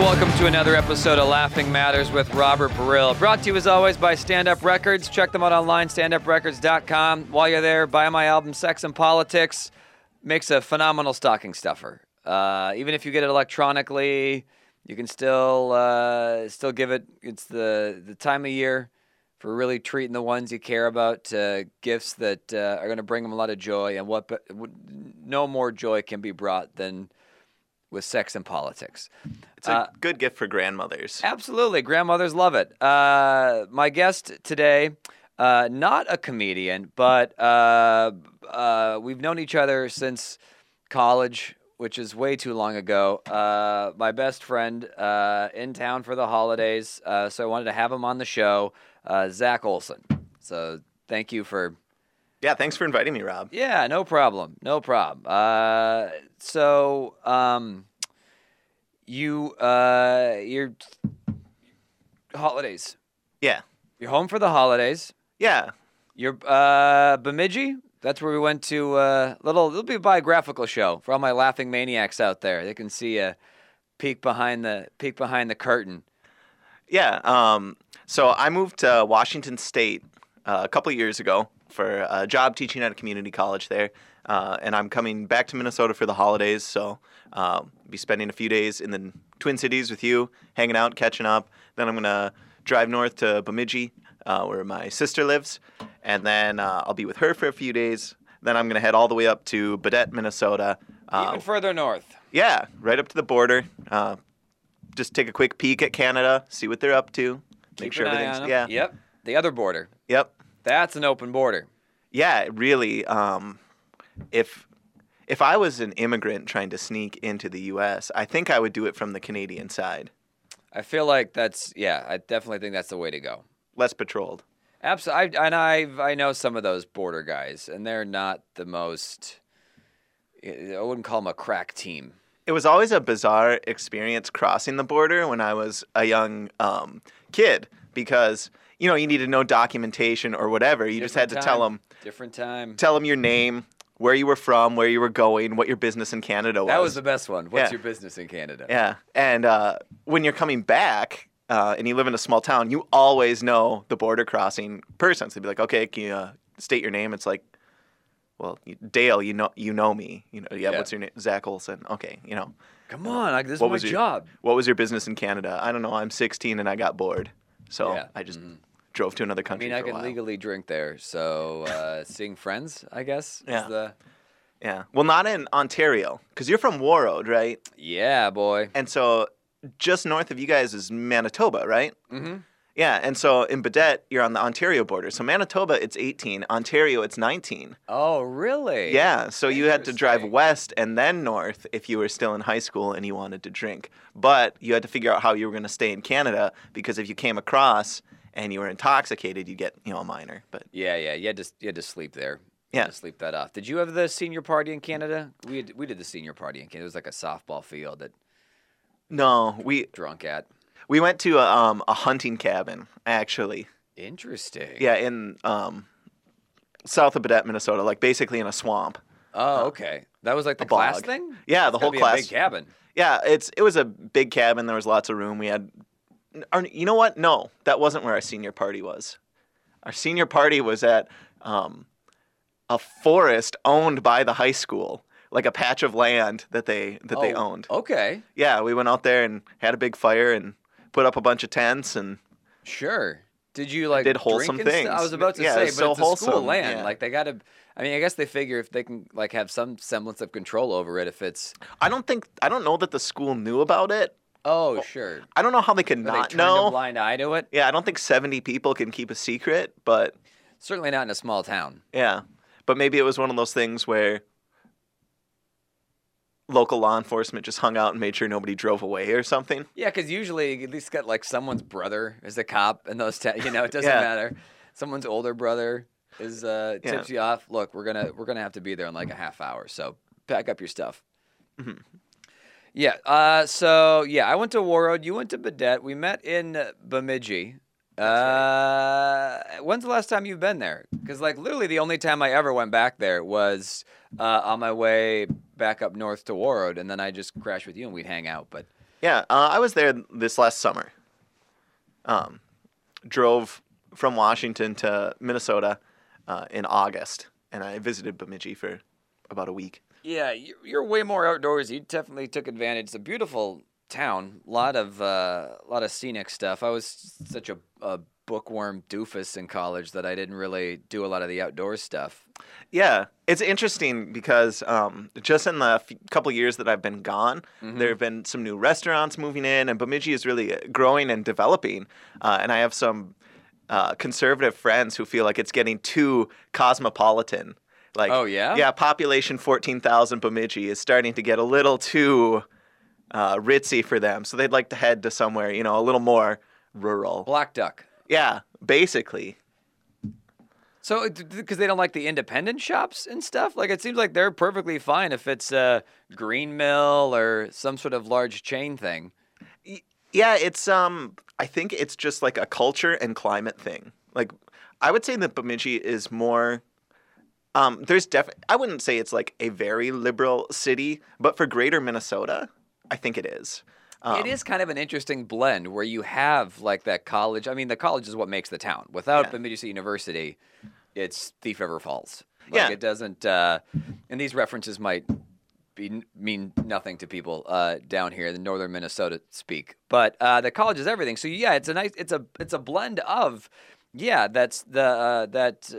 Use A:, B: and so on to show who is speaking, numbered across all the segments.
A: Welcome to another episode of Laughing Matters with Robert Baril. Brought to you as always by Stand Up Records. Check them out online, standuprecords.com. While you're there, buy my album Sex and Politics. Makes a phenomenal stocking stuffer. Uh, even if you get it electronically, you can still uh, still give it. It's the the time of year for really treating the ones you care about to gifts that uh, are going to bring them a lot of joy. And what no more joy can be brought than with sex and politics.
B: It's a
A: Uh,
B: good gift for grandmothers.
A: Absolutely. Grandmothers love it. Uh, my guest today, uh, not a comedian, but uh, uh, we've known each other since college, which is way too long ago. Uh, my best friend uh, in town for the holidays. Uh, so I wanted to have him on the show, uh, Zach Olson. So thank you for
B: Yeah, thanks for inviting me, Rob.
A: yeah, no problem. No problem. Uh, so, um, you, uh, you're holidays.
B: Yeah.
A: You're home for the holidays.
B: Yeah.
A: You're, uh, Bemidji. That's where we went to, uh, little, it'll be a biographical show for all my laughing maniacs out there. They can see a peek behind the, peek behind the curtain.
B: Yeah. Um, so I moved to Washington State uh, a couple years ago for a job teaching at a community college there. Uh, and I'm coming back to Minnesota for the holidays. So uh, be spending a few days in the Twin Cities with you, hanging out, catching up. Then I'm going to drive north to Bemidji, uh, where my sister lives. And then uh, I'll be with her for a few days. Then I'm going to head all the way up to Baudette, Minnesota. Uh,
A: Even further north.
B: Yeah, right up to the border. Uh, just take a quick peek at Canada, see what they're up to, make
A: Keep
B: sure everything's yeah,
A: Yep. The other border.
B: yep,
A: That's an open border.
B: yeah. Really, um, if if I was an immigrant trying to sneak into the U.S., I think I would do it from the Canadian side,
A: I feel like that's yeah. I definitely think that's the way to go.
B: less patrolled.
A: Absolutely, I, and I I know some of those border guys, and they're not the most. I wouldn't call them a crack team.
B: It was always a bizarre experience crossing the border when I was a young um, kid because you know you needed no documentation or whatever. You just had to
A: Different
B: tell them
A: Different time.
B: tell them your name, where you were from, where you were going, what your business in Canada was.
A: That was the best one. What's
B: Yeah.
A: your business in Canada?
B: Yeah, and uh, when you're coming back uh, and you live in a small town, you always know the border crossing person. So they'd be like, "Okay, can you uh, state your name?" It's like, "Well, Dale, you know, you know me. You know, yeah,
A: Yeah.
B: What's your name? Zach Olson. Okay, you know,
A: Come on, like, this is
B: What
A: my
B: was your-
A: job.
B: what was your business in Canada? I don't know. I'm 16 and I got bored, so
A: Yeah.
B: I just drove to another country.
A: I
B: mean, I
A: can legally drink there, so uh, seeing friends, I guess. is
B: Yeah.
A: the
B: Yeah, well, not in Ontario because you're from Warroad, right?
A: yeah, boy.
B: And so just north of you guys is Manitoba, right?
A: Mm-hmm.
B: Yeah, and so in Baudette, you're on the Ontario border. So Manitoba, it's 18. Ontario, it's 19.
A: Oh, really?
B: Yeah, so you had to drive west and then north if you were still in high school and you wanted to drink. But you had to figure out how you were going to stay in Canada because if you came across and you were intoxicated, you get you know a minor. But
A: Yeah, yeah. You had to you had to sleep there.
B: Yeah.
A: to sleep that off. Did you have the senior party in Canada? We had, we did the senior party in Canada. It was like a softball field that
B: no, we
A: drunk at.
B: we went to a, um, a hunting cabin actually.
A: Interesting.
B: Yeah, in um, south of Baudette, Minnesota, like basically in a swamp.
A: Oh, okay. That was like the class
B: bog.
A: thing.
B: Yeah, the whole class.
A: big cabin.
B: Yeah, it's it was a big cabin. There was lots of room. We had, you know what? No, that wasn't where our senior party was. Our senior party was at um, a forest owned by the high school, like a patch of land that they that they
A: Oh,
B: owned.
A: Okay.
B: Yeah, we went out there and had a big fire and put up a bunch of tents and
A: Sure. Did you like
B: did wholesome
A: and stu- I was about to
B: Yeah,
A: say,
B: was
A: but
B: so
A: it's a school
B: wholesome,
A: land.
B: yeah.
A: Like they got to. I mean, I guess they figure if they can like have some semblance of control over it, if it's
B: I don't think I don't know that the school knew about it.
A: Oh sure,
B: I don't know how they could not
A: they turned a
B: know.
A: blind eye to it.
B: Yeah, I don't think 70 people can keep a secret, but
A: Certainly not in a small town.
B: Yeah. But maybe it was one of those things where local law enforcement just hung out and made sure nobody drove away or something.
A: Yeah, because usually you at least got like someone's brother is a cop, and those ta- you know it doesn't
B: Yeah.
A: matter. Someone's older brother is uh,
B: Yeah.
A: tips you off. Look, we're gonna we're gonna have to be there in like a half hour, so pack up your stuff.
B: Mhm.
A: Yeah. Uh, so yeah, I went to Warroad. You went to Baudette. We met in uh, Bemidji. Uh, when's the last time you've been there? Because like literally the only time I ever went back there was uh, on my way back up north to Warroad, and then I just crashed with you and we'd hang out. But
B: Yeah, uh, I was there this last summer. Um, drove from Washington to Minnesota uh, in August, and I visited Bemidji for about a week.
A: Yeah, you- you're way more outdoors. You definitely took advantage. It's a beautiful town. A lot of uh, lot of scenic stuff. I was such a, a bookworm doofus in college that I didn't really do a lot of the outdoor stuff.
B: Yeah, it's interesting because um, just in the f- couple years that I've been gone, there have been some new restaurants moving in, and Bemidji is really uh, growing and developing. Uh, and I have some uh, conservative friends who feel like it's getting too cosmopolitan. Like,
A: Oh, yeah?
B: yeah, population fourteen thousand Bemidji is starting to get a little too uh, ritzy for them, so they'd like to head to somewhere you know a little more rural.
A: Black Duck.
B: Yeah, basically.
A: So, because they don't like the independent shops and stuff, like it seems like they're perfectly fine if it's a green mill or some sort of large chain thing.
B: Yeah, it's um I think it's just like a culture and climate thing. Like I would say that Bemidji is more um there's def I wouldn't say it's like a very liberal city, but for greater Minnesota, I think it is. Um,
A: it is kind of an interesting blend where you have like that college. I mean, the college is what makes the town. Without
B: Yeah.
A: Bemidji State University, it's Thief River Falls. Like,
B: Yeah.
A: it doesn't. Uh, and these references might be mean nothing to people uh, down here in northern Minnesota speak, but uh, the college is everything. So yeah, it's a nice. It's a it's a blend of yeah. That's the uh, that uh,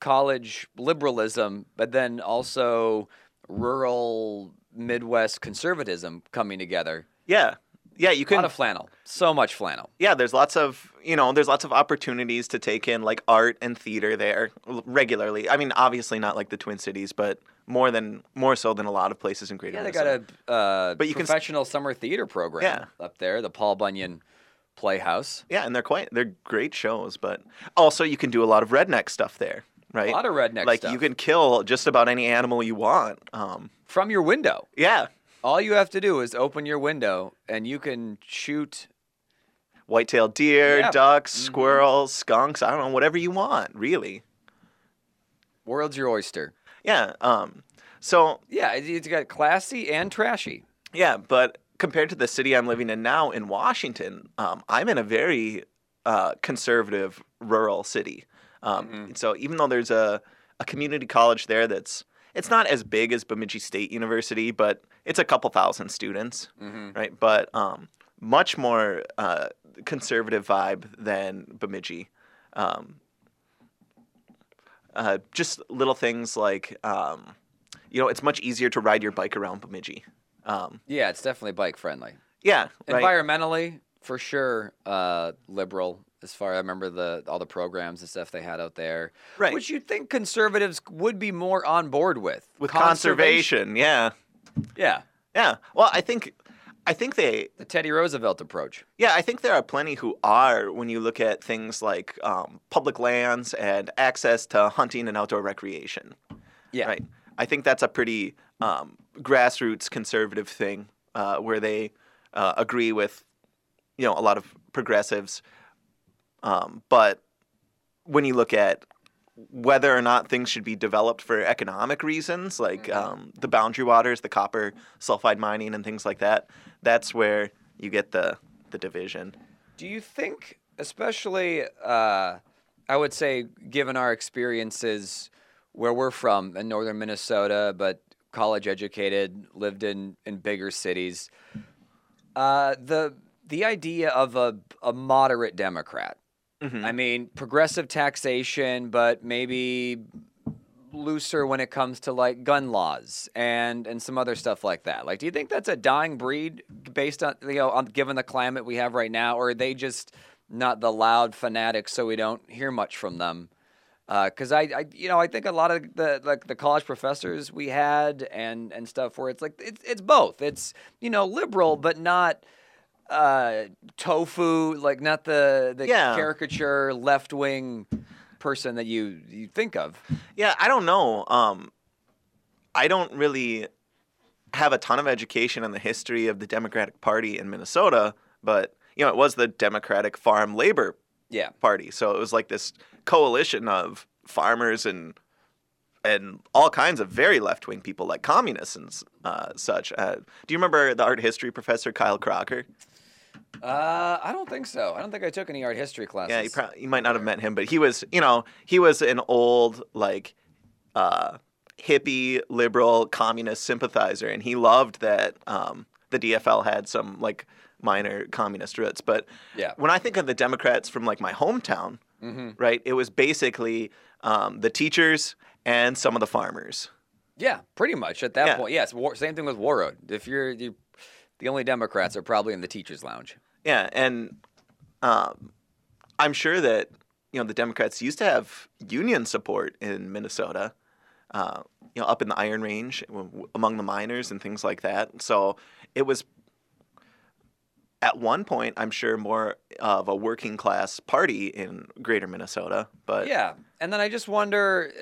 A: college liberalism, but then also rural Midwest conservatism coming together.
B: Yeah. Yeah, you can.
A: A lot of flannel. So much flannel.
B: yeah, there's lots of you know, there's lots of opportunities to take in like art and theater there regularly. I mean, obviously not like the Twin Cities, but more than more so than a lot of places in Greater
A: Yeah, they got a uh,
B: But you can
A: professional summer theater program
B: Yeah.
A: up there, the Paul Bunyan Playhouse.
B: Yeah, and they're quite they're great shows, but also you can do a lot of redneck stuff there, right?
A: A lot of redneck
B: like
A: stuff.
B: you can kill just about any animal you want. Um,
A: From your window.
B: yeah,
A: All you have to do is open your window and you can shoot.
B: white-tailed deer,
A: Yeah.
B: ducks,
A: Mhm.
B: squirrels, skunks. I don't know, whatever you want, really.
A: World's your oyster.
B: Yeah. Um, so
A: Yeah, it- it's got classy and trashy.
B: yeah, but compared to the city I'm living in now in Washington, um, I'm in a very uh, conservative rural city. Um,
A: Mhm.
B: So even though there's a, a community college there that's it's not as big as Bemidji State University, but it's a couple thousand students.
A: hmm
B: right? But um, much more uh, conservative vibe than Bemidji. Um, uh, just little things like, um, you know, it's much easier to ride your bike around Bemidji. Um,
A: Yeah, it's definitely bike friendly.
B: yeah, right.
A: Environmentally, for sure, uh, liberal. As far I remember the all the programs and stuff they had out there,
B: Right.
A: which you'd think conservatives would be more on board with.
B: with conservation. Yeah,
A: Yeah,
B: yeah. Well, I think, I think they,
A: the Teddy Roosevelt approach.
B: yeah, I think there are plenty who are when you look at things like um, public lands and access to hunting and outdoor recreation.
A: Yeah,
B: Right. I think that's a pretty um, grassroots conservative thing uh, where they uh, agree with, you know, a lot of progressives. Um, but when you look at whether or not things should be developed for economic reasons, like
A: Mhm.
B: um, the boundary waters, the copper sulfide mining, and things like that, that's where you get the the division.
A: Do you think, especially, uh, I would say, given our experiences where we're from in northern Minnesota, but college educated, lived in, in bigger cities, uh, the the idea of a, a moderate Democrat.
B: Mhm.
A: I mean, progressive taxation, but maybe looser when it comes to like gun laws and and some other stuff like that. Like, do you think that's a dying breed based on you know on given the climate we have right now, or are they just not the loud fanatics, so we don't hear much from them? Because I, I, you know, I think a lot of the like the college professors we had and and stuff where it's like it's it's both. It's you know liberal, but not uh tofu like not the the
B: Yeah.
A: caricature left wing person that you you think of
B: Yeah, I don't know. Um, I don't really have a ton of education on the history of the Democratic Party in Minnesota, but you know, it was the Democratic Farm Labor
A: yeah
B: Party, so it was like this coalition of farmers and and all kinds of very left wing people like communists and uh, such. Uh, do you remember the art history professor Kyle Crocker?
A: Uh, I don't think so. I don't think I took any art history classes.
B: Yeah, you, probably, you might not have met him, but he was, you know, he was an old like uh, hippie, liberal, communist sympathizer, and he loved that um, the DFL had some like minor communist roots. But
A: Yeah.
B: when I think of the Democrats from like my hometown, right, it was basically um, the teachers and some of the farmers.
A: Yeah, pretty much at that
B: Yeah.
A: point. Yes, war, same thing with Warroad. If you're you, the only Democrats are probably in the teachers' lounge.
B: Yeah, and um, I'm sure that you know the Democrats used to have union support in Minnesota, uh, you know, up in the Iron Range among the miners and things like that. So it was at one point, I'm sure, more of a working class party in Greater Minnesota. But
A: Yeah, and then I just wonder,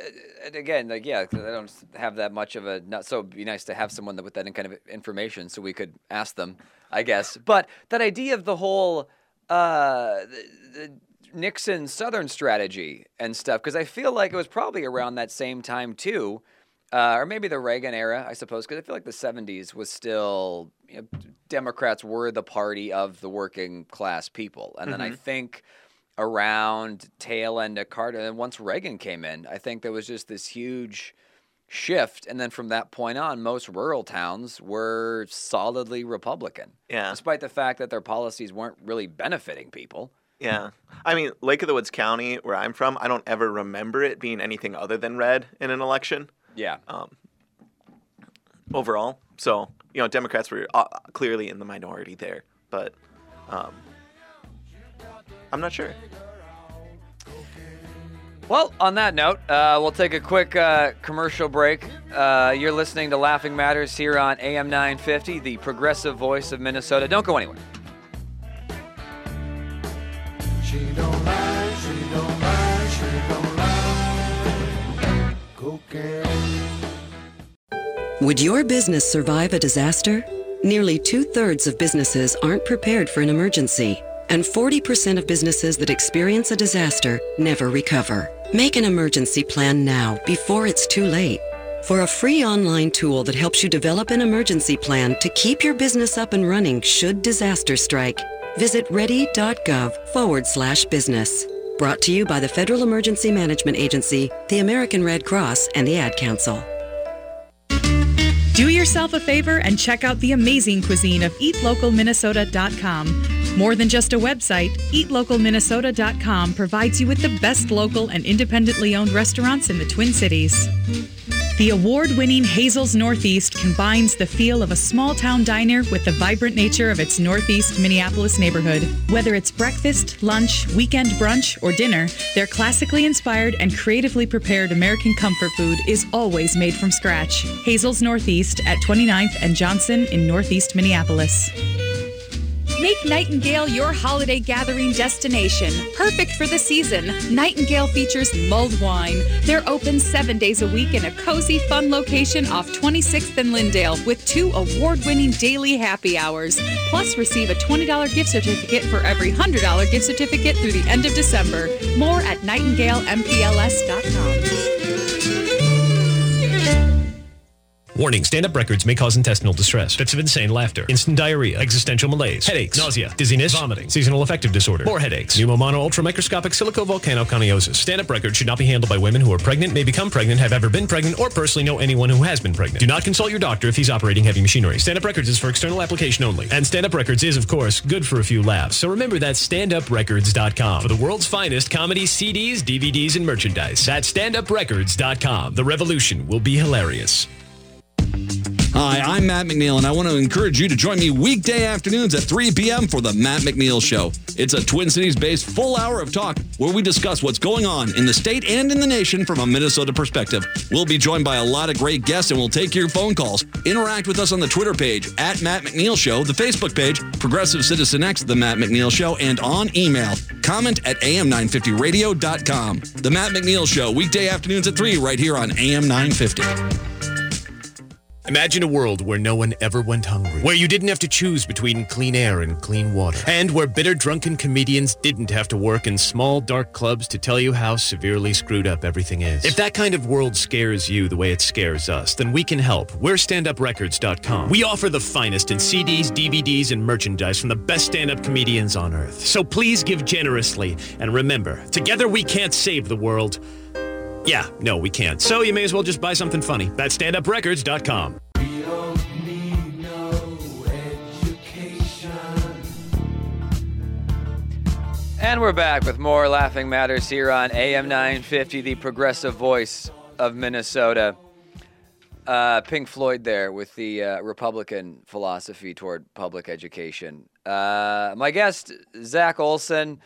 A: uh, again, like yeah, I don't have that much of a. Not so it'd be nice to have someone with that kind of information, so we could ask them, I guess. But that idea of the whole uh, the, the Nixon Southern strategy and stuff, because I feel like it was probably around that same time too. Uh, or maybe the Reagan era, I suppose, because I feel like the 70s was still, you know, Democrats were the party of the working class people. And then I think around tail end of Carter, and once Reagan came in, I think there was just this huge shift. And then from that point on, most rural towns were solidly Republican.
B: Yeah.
A: Despite the fact that their policies weren't really benefiting people.
B: yeah, I mean, Lake of the Woods County, where I'm from, I don't ever remember it being anything other than red in an election.
A: Yeah.
B: Um, overall. So you know, Democrats were uh, clearly in the minority there, but um, I'm not sure.
A: Well, on that note, uh, we'll take a quick uh, commercial break. Uh, you're listening to Laughing Matters here on AM 950, the progressive voice of Minnesota. Don't go anywhere.
C: She don't lie, she don't lie, she don't lie. Cocaine.
D: Would your business survive a disaster? Nearly two thirds of businesses aren't prepared for an emergency, and 40% of businesses that experience a disaster never recover. Make an emergency plan now before it's too late. For a free online tool that helps you develop an emergency plan to keep your business up and running should disaster strike, visit ready.gov forward slash business. Brought to you by the Federal Emergency Management Agency, the American Red Cross, and the Ad Council.
E: Do yourself a favor and check out the amazing cuisine of eatlocalminnesota.com. More than just a website, eatlocalminnesota.com provides you with the best local and independently owned restaurants in the Twin Cities. The award winning Hazel's Northeast combines the feel of a small town diner with the vibrant nature of its Northeast Minneapolis neighborhood. Whether it's breakfast, lunch, weekend brunch, or dinner, their classically inspired and creatively prepared American comfort food is always made from scratch. Hazel's Northeast at 29th and Johnson in Northeast Minneapolis. Make Nightingale your holiday gathering destination, perfect for the season. Nightingale features mulled wine. They're open seven days a week in a cozy, fun location off 26th and Lyndale with two award winning daily happy hours. Plus, receive a $20 gift certificate for every $100 gift certificate through the end of December. More at nightingalempls.com.
F: Warning stand up records may cause intestinal distress, fits of insane laughter, instant diarrhea, existential malaise, headaches, nausea, dizziness, vomiting, seasonal affective disorder, more headaches, pneumonoultramicroscopicsilicovolcanoconiosis. Stand up records should not be handled by women who are pregnant, may become pregnant, have ever been pregnant, or personally know anyone who has been pregnant. Do not consult your doctor if he's operating heavy machinery. Stand up records is for external application only. And stand up records is, of course, good for a few laughs. So remember that standuprecords.com for the world's finest comedy CDs, DVDs, and merchandise. That's standuprecords.com. The revolution will be hilarious.
G: Hi, I'm Matt McNeil, and I want to encourage you to join me weekday afternoons at 3 p.m. for The Matt McNeil Show. It's a Twin Cities based full hour of talk where we discuss what's going on in the state and in the nation from a Minnesota perspective. We'll be joined by a lot of great guests, and we'll take your phone calls. Interact with us on the Twitter page, at Matt McNeil Show, the Facebook page, Progressive Citizen X, The Matt McNeil Show, and on email. Comment at am950radio.com. The Matt McNeil Show, weekday afternoons at 3 right here on AM 950.
F: Imagine a world where no one ever went hungry, where you didn't have to choose between clean air and clean water, and where bitter, drunken comedians didn't have to work in small, dark clubs to tell you how severely screwed up everything is. If that kind of world scares you the way it scares us, then we can help. We're standuprecords.com. We offer the finest in CDs, DVDs, and merchandise from the best stand-up comedians on earth. So please give generously, and remember, together we can't save the world. Yeah, no, we can't. So you may as well just buy something funny. That's standuprecords.com.
A: And we're back with more Laughing Matters here on AM 950, the progressive voice of Minnesota. Uh, Pink Floyd there with the uh, Republican philosophy toward public education. Uh, my guest, Zach Olson,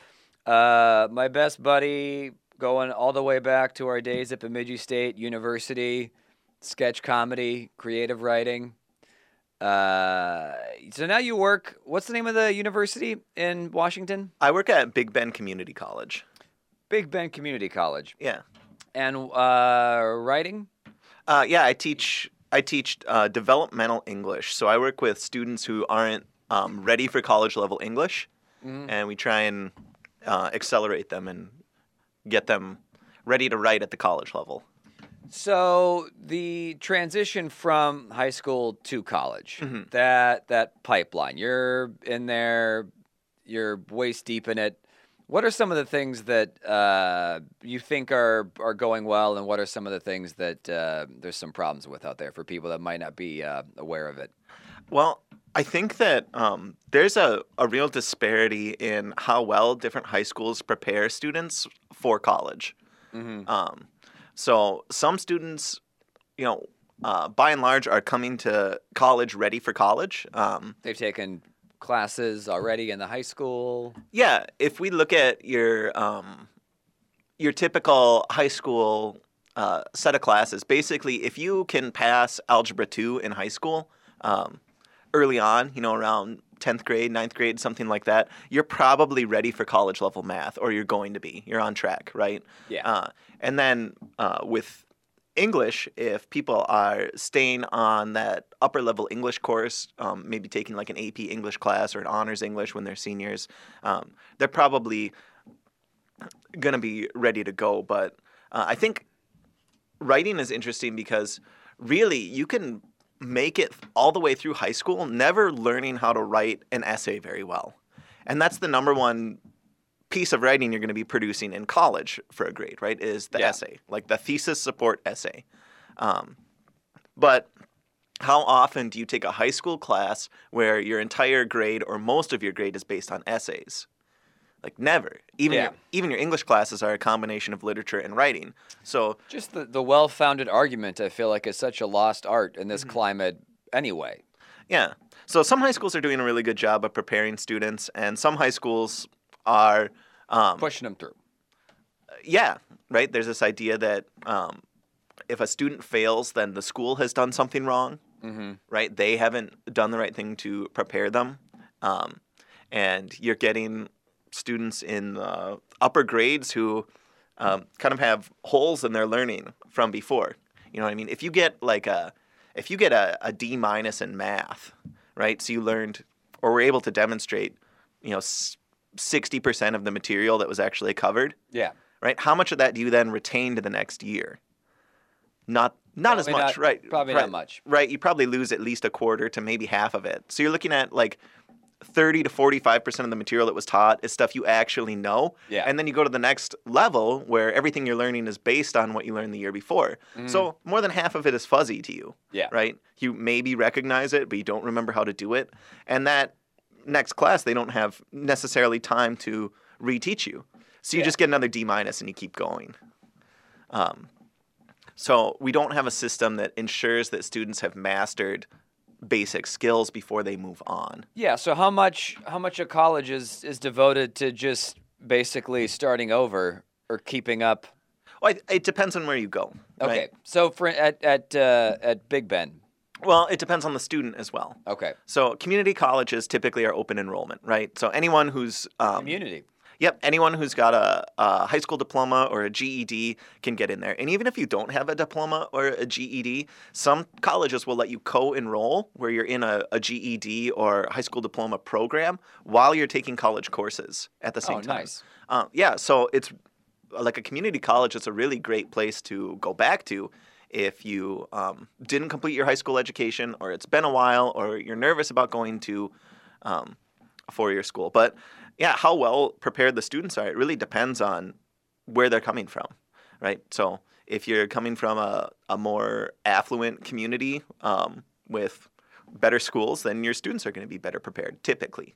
A: uh, my best buddy, going all the way back to our days at Bemidji State University, sketch comedy, creative writing. Uh, so now you work. What's the name of the university in Washington?
B: I work at Big Bend Community College.
A: Big Bend Community College.
B: Yeah.
A: And uh, writing?
B: Uh, yeah, I teach I teach uh, developmental English. So I work with students who aren't um, ready for college level English, and we try and uh, accelerate them and get them ready to write at the college level.
A: So the transition from high school to college, that that pipeline, you're in there, you're waist deep in it. What are some of the things that uh, you think are are going well, and what are some of the things that uh, there's some problems with out there for people that might not be uh, aware of it?
B: Well, I think that um, there's a, a real disparity in how well different high schools prepare students for college. Um, so some students, you know, uh, by and large, are coming to college ready for college. Um,
A: They've taken classes already in the high school.
B: yeah, if we look at your um, your typical high school uh, set of classes, basically, if you can pass algebra two in high school um, early on, you know, around tenth grade, 9th grade, something like that, you're probably ready for college level math, or you're going to be. You're on track, right?
A: Yeah.
B: Uh, and then uh, with English, if people are staying on that upper level English course, um, maybe taking like an AP English class or an honors English when they're seniors, um, they're probably going to be ready to go. But uh, I think writing is interesting because really you can make it all the way through high school never learning how to write an essay very well. And that's the number one piece of writing you're going to be producing in college for a grade, right? Is the
A: Yeah.
B: essay, like the thesis support essay. Um, but how often do you take a high school class where your entire grade or most of your grade is based on essays? Like never. Even
A: Yeah.
B: your, even your English classes are a combination of literature and writing. So
A: Just the, the well founded argument, I feel like, is such a lost art in
B: Mm-hmm.
A: this climate anyway.
B: Yeah. So some high schools are doing a really good job of preparing students, and some high schools are, um,
A: Pushing them through.
B: yeah, right. There's this idea that um, if a student fails, then the school has done something wrong,
A: Mm-hmm.
B: right? They haven't done the right thing to prepare them, um, and you're getting students in the upper grades who um, kind of have holes in their learning from before. You know what I mean? If you get like a if you get a, a D minus in math, right? So you learned or were able to demonstrate, you know, sixty percent of the material that was actually covered,
A: Yeah.
B: right? How much of that do you then retain to the next year? Not not as much,
A: not-
B: right?
A: probably not
B: right,
A: much.
B: Right. You probably lose at least a quarter to maybe half of it. So you're looking at like 30 to 45% of the material that was taught is stuff you actually know.
A: Yeah.
B: And then you go to the next level where everything you're learning is based on what you learned the year before. So more than half of it is fuzzy to you.
A: Mm. Yeah.
B: Right? You maybe recognize it, but you don't remember how to do it. And that next class, they don't have necessarily time to reteach you. So you
A: Yeah.
B: just get another D minus and you keep going. Um, so we don't have a system that ensures that students have mastered basic skills before they move on.
A: Yeah. So how much how much of college is is devoted to just basically starting over or keeping up?
B: Well, it, it depends on where you go.
A: Okay.
B: right?
A: So for at at uh, at Big Bend.
B: Well, it depends on the student as well.
A: Okay.
B: So community colleges typically are open enrollment, right? So anyone who's um,
A: Community.
B: Yep, anyone who's got a, a high school diploma or a GED can get in there. And even if you don't have a diploma or a GED, some colleges will let you co enroll where you're in a, a GED or high school diploma program while you're taking college courses at the same
A: Oh,
B: time.
A: nice.
B: Uh, yeah, so it's like a community college, it's a really great place to go back to if you um, didn't complete your high school education or it's been a while or you're nervous about going to um, a four year school. But yeah, how well prepared the students are, it really depends on where they're coming from, right? So if you're coming from a, a more affluent community um, with better schools, then your students are going to be better prepared, typically,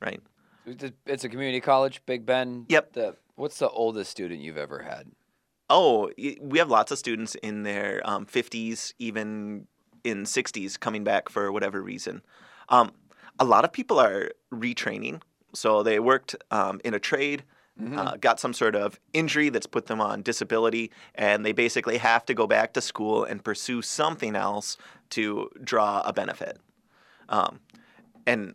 B: right?
A: It's- a community college, Big Bend.
B: Yep.
A: The, what's the oldest student you've ever had?
B: Oh, we have lots of students in their um, 50s, even in 60s, coming back for whatever reason. Um, a lot of people are retraining. So they worked um, in a trade, uh, got some sort of injury that's put them on disability, and they basically have to go back to school and pursue something else to draw a benefit. Um, and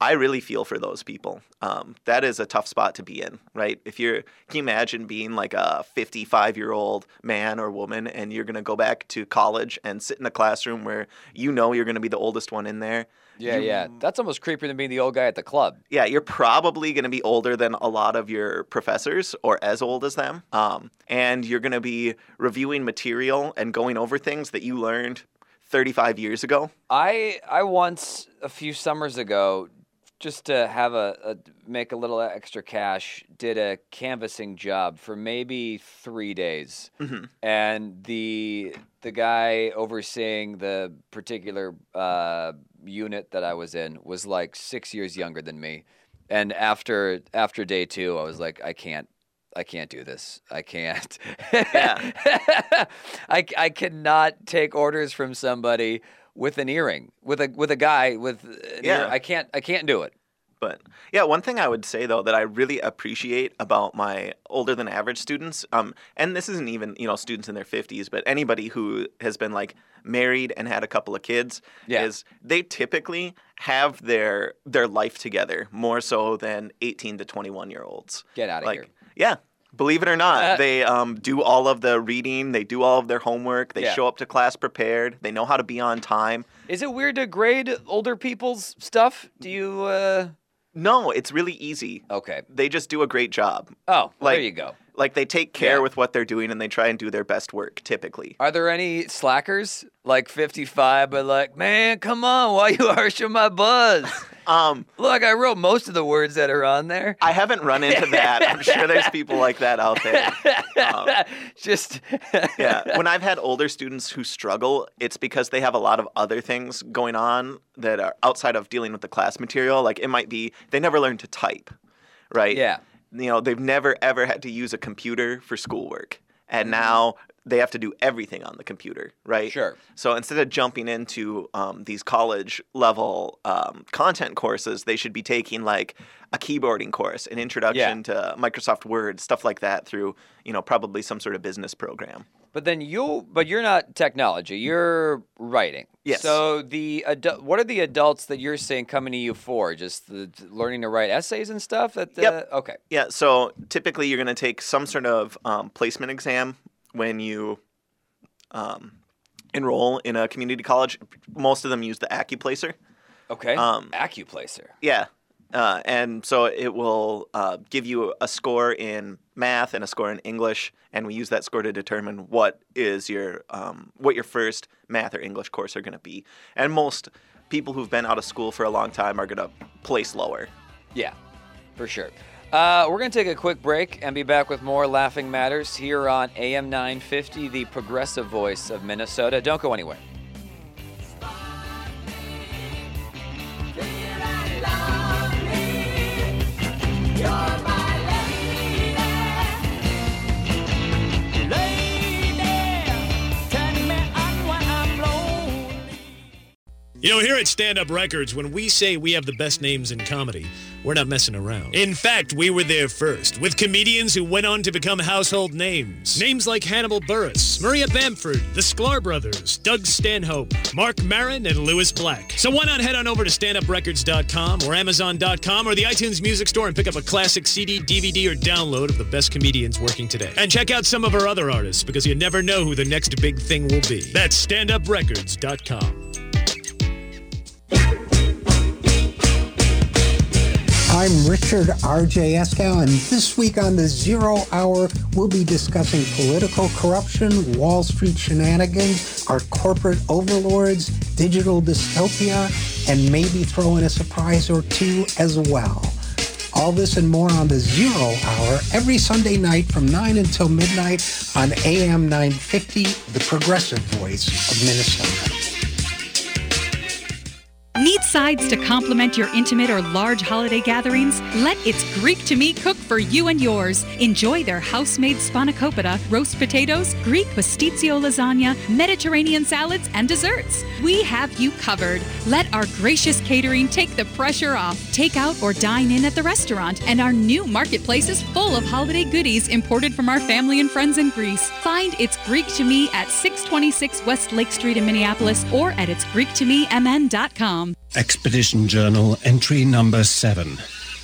B: I really feel for those people. Um, that is a tough spot to be in, right? If you're, can you imagine being like a 55 year old man or woman and you're going to go back to college and sit in a classroom where you know you're going to be the oldest one in there?
A: Yeah, yeah. That's almost creepier than being the old guy at the club.
B: Yeah, you're probably going to be older than a lot of your professors or as old as them. Um, and you're going to be reviewing material and going over things that you learned 35 years ago.
A: I I once a few summers ago, just to have a, a make a little extra cash, did a canvassing job for maybe three days, and the the guy overseeing the particular uh, unit that I was in was like six years younger than me, and after after day two, I was like, I can't. I can't do this. I can't.
B: Yeah.
A: I, I cannot take orders from somebody with an earring, with a with a guy with
B: Yeah.
A: ear- I can't I can't do it.
B: But yeah, one thing I would say though that I really appreciate about my older than average students, um, and this isn't even you know students in their fifties, but anybody who has been like married and had a couple of kids,
A: Yeah.
B: is they typically have their their life together more so than eighteen to twenty one year olds.
A: Get outta
B: like,
A: here.
B: Yeah. Believe it or not,
A: Uh,
B: they um, do all of the reading. They do all of their homework. They
A: Yeah.
B: show up to class prepared. They know how to be on time.
A: Is it weird to grade older people's stuff? Do you uh
B: No, it's really easy.
A: Okay.
B: They just do a great job.
A: Oh, well,
B: Like-
A: there you go.
B: Like they take care
A: Yeah.
B: with what they're doing and they try and do their best work typically.
A: Are there any slackers like 55 but like, "Man, come on, why you harshing my buzz?"
B: Um,
A: Look, I wrote most of the words that are on there.
B: I haven't run into that. I'm sure there's people like that out there. Um,
A: Just
B: yeah. When I've had older students who struggle, it's because they have a lot of other things going on that are outside of dealing with the class material. Like it might be they never learned to type, right?
A: Yeah.
B: You know, they've never ever had to use a computer for schoolwork.
A: Mm-hmm.
B: And now they have to do everything on the computer, right?
A: Sure.
B: So instead of jumping into um, these college level um, content courses, they should be taking like a keyboarding course, an introduction to Microsoft Word, stuff like that through, you know, probably some sort of business program.
A: But then you, but you're not technology. You're writing.
B: Yes.
A: So the adu- what are the adults that you're saying coming to you for? Just the, learning to write essays and stuff. That
B: Yep.
A: uh, okay.
B: Yeah, so typically you're going to take some sort of um, placement exam when you um, enroll in a community college. Most of them use the AccuPlacer.
A: Okay.
B: Um,
A: Accuplacer.
B: Yeah. Uh, and so it will uh, give you a score in math and a score in English, and we use that score to determine what is your um, what your first math or English course are going to be. And most people who've been out of school for a long time are going to place lower.
A: Yeah, for sure. Uh, we're going to take a quick break and be back with more Laughing Matters here on AM 950, the progressive voice of Minnesota. Don't go anywhere.
F: You know, here at Stand Up Records, when we say we have the best names in comedy, We're not messing around. In fact, we were there first, with comedians who went on to become household names. Names like Hannibal Buress, Maria Bamford, the Sklar Brothers, Doug Stanhope, Marc Maron, and Lewis Black. So why not head on over to standuprecords.com or amazon.com or the iTunes Music Store and pick up a classic CD, DVD, or download of the best comedians working today. And check out some of our other artists because you never know who the next big thing will be. That's standuprecords.com.
H: I'm Richard R.J. Eskow, and this week on the Zero Hour, we'll be discussing political corruption, Wall Street shenanigans, our corporate overlords, digital dystopia, and maybe throw in a surprise or two as well. All this and more on the Zero Hour every Sunday night from 9 until midnight on AM 950, the progressive voice of Minnesota.
E: Need sides to complement your intimate or large holiday gatherings? Let It's Greek to Me cook for you and yours. Enjoy their house-made spanakopita, roast potatoes, Greek pastitsio lasagna, Mediterranean salads, and desserts. We have you covered. Let our gracious catering take the pressure off. Take out or dine in at the restaurant, and our new marketplace is full of holiday goodies imported from our family and friends in Greece. Find It's Greek to Me at 626 West Lake Street in Minneapolis or at itsgreektomemn.com.
I: Expedition Journal, entry number seven.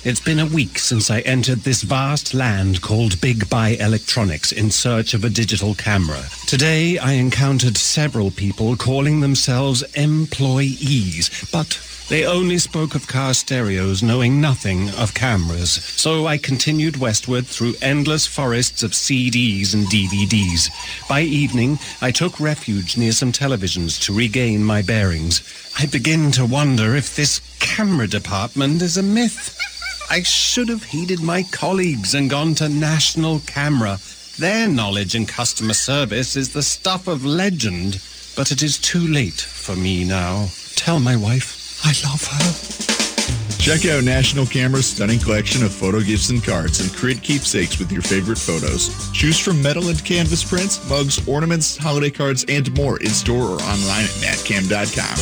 I: It's been a week since I entered this vast land called Big Buy Electronics in search of a digital camera. Today, I encountered several people calling themselves employees, but they only spoke of car stereos, knowing nothing of cameras. So I continued westward through endless forests of CDs and DVDs. By evening, I took refuge near some televisions to regain my bearings. I begin to wonder if this camera department is a myth. I should have heeded my colleagues and gone to National Camera. Their knowledge and customer service is the stuff of legend. But it is too late for me now. Tell my wife I love her.
J: Check out National Camera's stunning collection of photo gifts and cards and create keepsakes with your favorite photos. Choose from metal and canvas prints, mugs, ornaments, holiday cards, and more in store or online at natcam.com.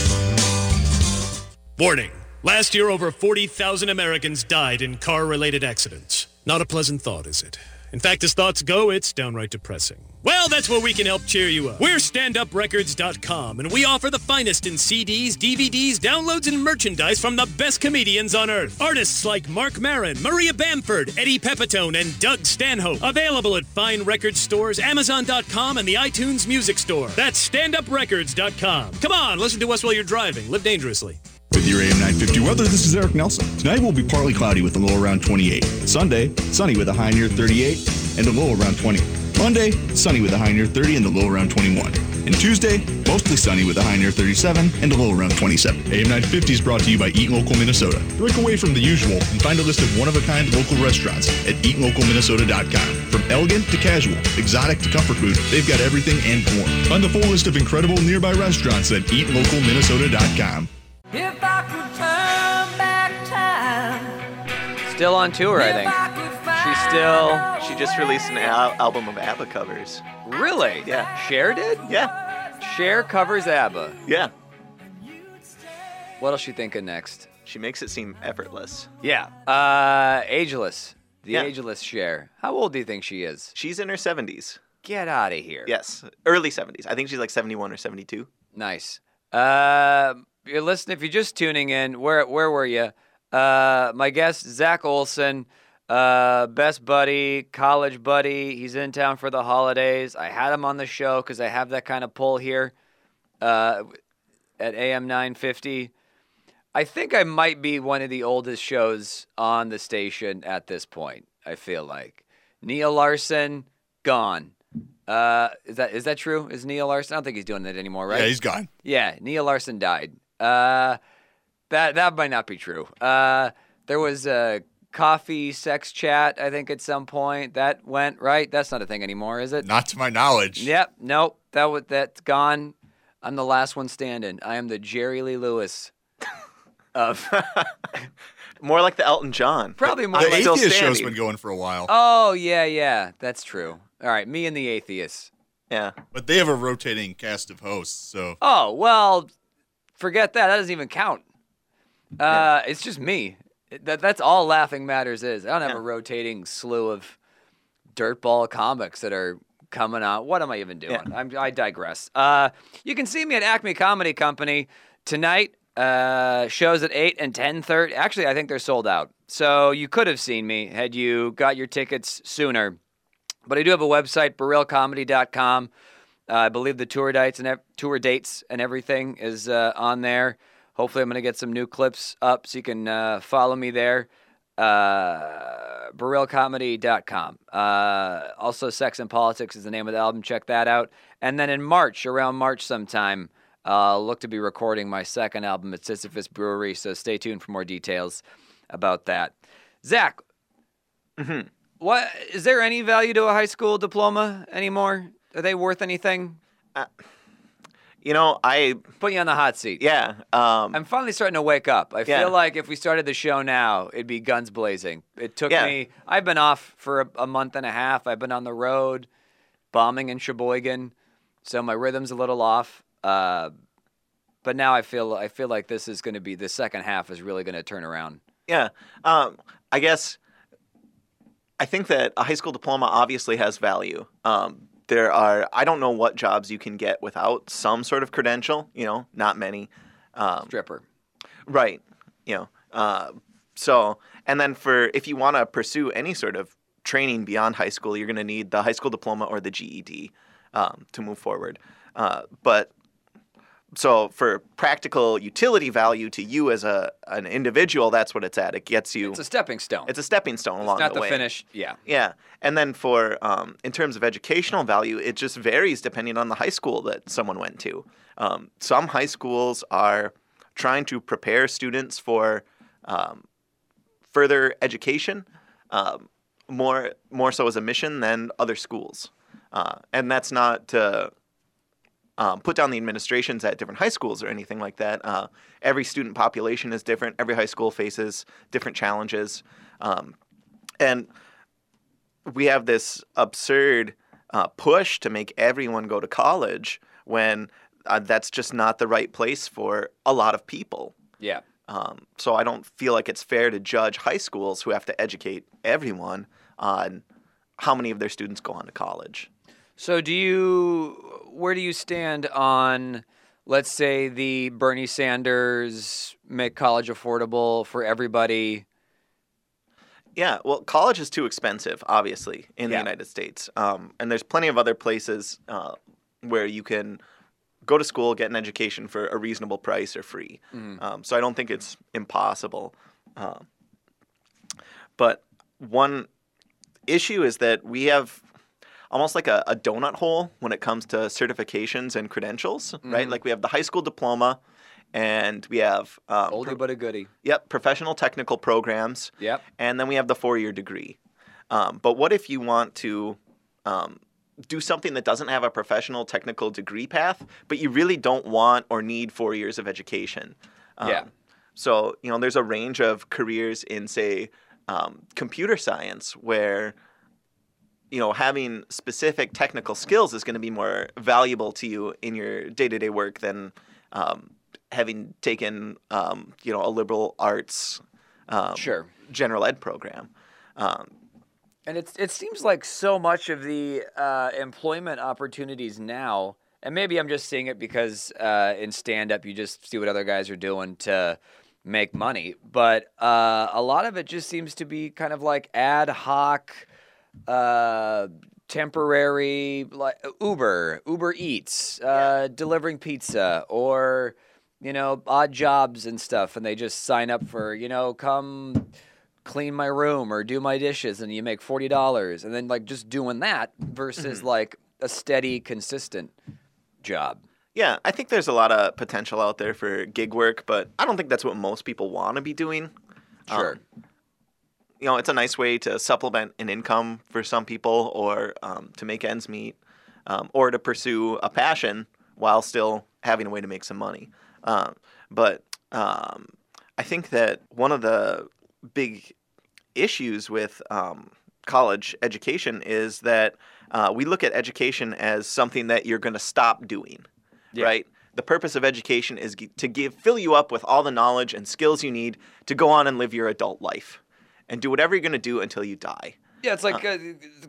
F: Warning. Last year, over 40,000 Americans died in car related accidents. Not a pleasant thought, is it? In fact, as thoughts go, it's downright depressing. Well, that's where we can help cheer you up. We're standuprecords.com, and we offer the finest in CDs, DVDs, downloads, and merchandise from the best comedians on earth. Artists like Marc Maron, Maria Bamford, Eddie Pepitone, and Doug Stanhope. Available at fine record stores, Amazon.com, and the iTunes Music Store. That's standuprecords.com. Come on, listen to us while you're driving. Live dangerously.
J: With your AM 950 weather, this is Eric Nelson. Tonight will be partly cloudy with a low around 28. Sunday, sunny with a high near 38 and a low around 20. Monday, sunny with a high near 30 and a low around 21. And Tuesday, mostly sunny with a high near 37 and a low around 27. AM 950 is brought to you by Eat Local Minnesota. Break away from the usual and find a list of one-of-a-kind local restaurants at eatlocalminnesota.com. From elegant to casual, exotic to comfort food, they've got everything and more. Find the full list of incredible nearby restaurants at eatlocalminnesota.com.
C: If I could turn back time,
A: Still on tour, I think.
B: She's still. She just released an al- album of ABBA covers.
A: Really?
B: Yeah.
A: Cher did?
B: Yeah.
A: Cher covers ABBA.
B: Yeah.
A: What else she thinking next?
B: She makes it seem effortless.
A: Yeah. Uh, ageless. The
B: Yeah.
A: ageless Cher. How old do you think she is?
B: She's in her 70s.
A: Get out of here.
B: Yes. Early 70s. I think she's like 71 or 72.
A: Nice. Uh, you're listening. If you're just tuning in, where where were you? Uh, my guest Zach Olson, uh, best buddy, college buddy. He's in town for the holidays. I had him on the show because I have that kind of pull here, uh, at AM 950. I think I might be one of the oldest shows on the station at this point. I feel like Neil Larson gone. Uh, is that is that true? Is Neil Larson? I don't think he's doing that anymore, right?
J: Yeah, he's gone.
A: Yeah, Neil Larson died. Uh, that that might not be true. Uh, there was a coffee sex chat, I think, at some point that went right. That's not a thing anymore, is it?
J: Not to my knowledge.
A: Yep. Nope. That was that's gone. I'm the last one standing. I am the Jerry Lee Lewis of
B: More like the Elton John.
A: probably more
J: The
A: like
B: still
J: atheist show's
B: standing.
J: been going for a while,
A: Oh yeah, yeah, that's true. All right, me and the atheist.
B: Yeah.
J: but they have a rotating cast of hosts, so
A: Oh well, forget that. That doesn't even count. Uh, it's just me. That that's all Laughing Matters is. I don't have a rotating slew of dirtball comics that are coming out. What am I even doing? I'm, I digress. Uh, you can see me at Acme Comedy Company tonight. Uh, shows at eight and ten thirty. Actually, I think they're sold out. So you could have seen me had you got your tickets sooner. But I do have a website, BarilComedy.com. Uh, I believe the tour dates and ev- tour dates and everything is uh, on there. Hopefully, I'm going to get some new clips up so you can uh, follow me there. Uh, BarilComedy.com. Uh, also, Sex and Politics is the name of the album. Check that out. And then in March, around March sometime, uh, look to be recording my second album at Sisyphus Brewery. So stay tuned for more details about that. Zach, what is there any value to a high school diploma anymore? Are they worth anything?
B: You know, I
A: Put you on the hot seat.
B: yeah. Um,
A: I'm finally starting to wake up. I
B: Yeah.
A: feel like if we started the show now, it'd be guns blazing. It took
B: Yeah.
A: me. I've been off for a, a month and a half. I've been on the road, bombing in Sheboygan, so my rhythm's a little off. Uh, but now I feel I feel like this is going to be the second half is really going to turn around.
B: Yeah. Um, I guess I think that a high school diploma obviously has value. Um, there are, I don't know what jobs you can get without some sort of credential, you know, not many. Um,
A: Stripper.
B: Right. You know, uh, so, and then for, if you want to pursue any sort of training beyond high school, you're going to need the high school diploma or the GED um, to move forward. Uh, but so for practical utility value to you as a an individual, that's what it's at. It gets you.
A: It's a stepping stone.
B: It's a stepping stone along the way.
A: not the, finish. Yeah.
B: Yeah, and then for um, in terms of educational value, it just varies depending on the high school that someone went to. Um, some high schools are trying to prepare students for um, further education, um, more more so as a mission than other schools, uh, and that's not to um, put down the administrations at different high schools or anything like that. Uh, every student population is different. Every high school faces different challenges, um, and we have this absurd uh, push to make everyone go to college when uh, that's just not the right place for a lot of people.
A: Yeah.
B: Um, so I don't feel like it's fair to judge high schools who have to educate everyone on how many of their students go on to college.
A: So do you where do you stand on let's say the Bernie Sanders make college affordable for everybody?
B: Yeah, well, college is too expensive, obviously, in the United States. Um, and there's plenty of other places uh, where you can go to school, get an education for a reasonable price or free. Um, so I don't think it's impossible. Um, but one issue is that we have almost like a, a donut hole when it comes to certifications and credentials, right? Like we have the high school diploma, and we have um,
A: Oldie but a goodie.
B: Yep, professional technical programs.
A: Yep.
B: And then we have the four year degree. Um, but what if you want to um, do something that doesn't have a professional technical degree path, but you really don't want or need four years of education? Um,
A: Yeah.
B: So, you know, there's a range of careers in, say, um, computer science where you know, having specific technical skills is going to be more valuable to you in your day-to-day work than um, having taken, um, you know, a liberal arts, um,
A: Sure.
B: general ed program. Um,
A: And it's it seems like so much of the uh, employment opportunities now, and maybe I'm just seeing it because uh, in stand up you just see what other guys are doing to make money, but uh, a lot of it just seems to be kind of like ad hoc, uh, temporary, like Uber, Uber Eats, uh, delivering pizza, or you know odd jobs and stuff, and they just sign up for you know come clean my room or do my dishes and you make $40 and then like just doing that versus like a steady consistent job.
B: Yeah, I think there's a lot of potential out there for gig work, but I don't think that's what most people want to be doing.
A: sure.
B: Um, you know, it's a nice way to supplement an income for some people or um, to make ends meet um, or to pursue a passion while still having a way to make some money. Um, but um, I think that one of the big issues with um, college education is that uh, we look at education as something that you're going to stop doing,
A: Yeah.
B: right? the purpose of education is to give fill you up with all the knowledge and skills you need to go on and live your adult life and do whatever you're going to do until you die.
A: Yeah, it's like uh,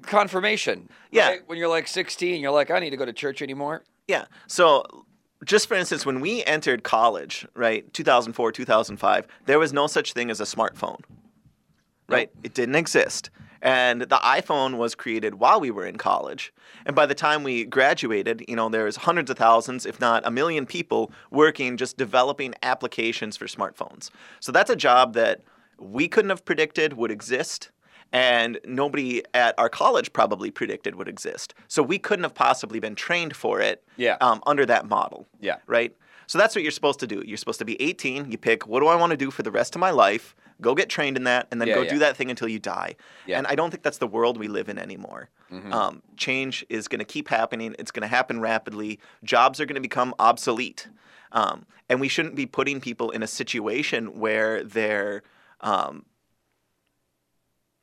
A: confirmation.
B: Yeah.
A: right? When you're like 16, you're like, I need to go to church anymore.
B: Yeah. So, just for instance, when we entered college, right, 2004, 2005, there was no such thing as a smartphone, right? It didn't exist. And the iPhone was created while we were in college. And by the time we graduated, you know, there's hundreds of thousands, if not a million people working just developing applications for smartphones. So that's a job that we couldn't have predicted would exist and nobody at our college probably predicted would exist. So we couldn't have possibly been trained for it
A: Yeah.
B: um, under that model.
A: Yeah.
B: Right? So that's what you're supposed to do. You're supposed to be 18. You pick, what do I want to do for the rest of my life? Go get trained in that, and then
A: Yeah,
B: go
A: yeah.
B: do that thing until you die.
A: Yeah.
B: And I don't think that's the world we live in anymore.
A: Mhm.
B: Um, change is going to keep happening. It's going to happen rapidly. Jobs are going to become obsolete. Um, and we shouldn't be putting people in a situation where they're um,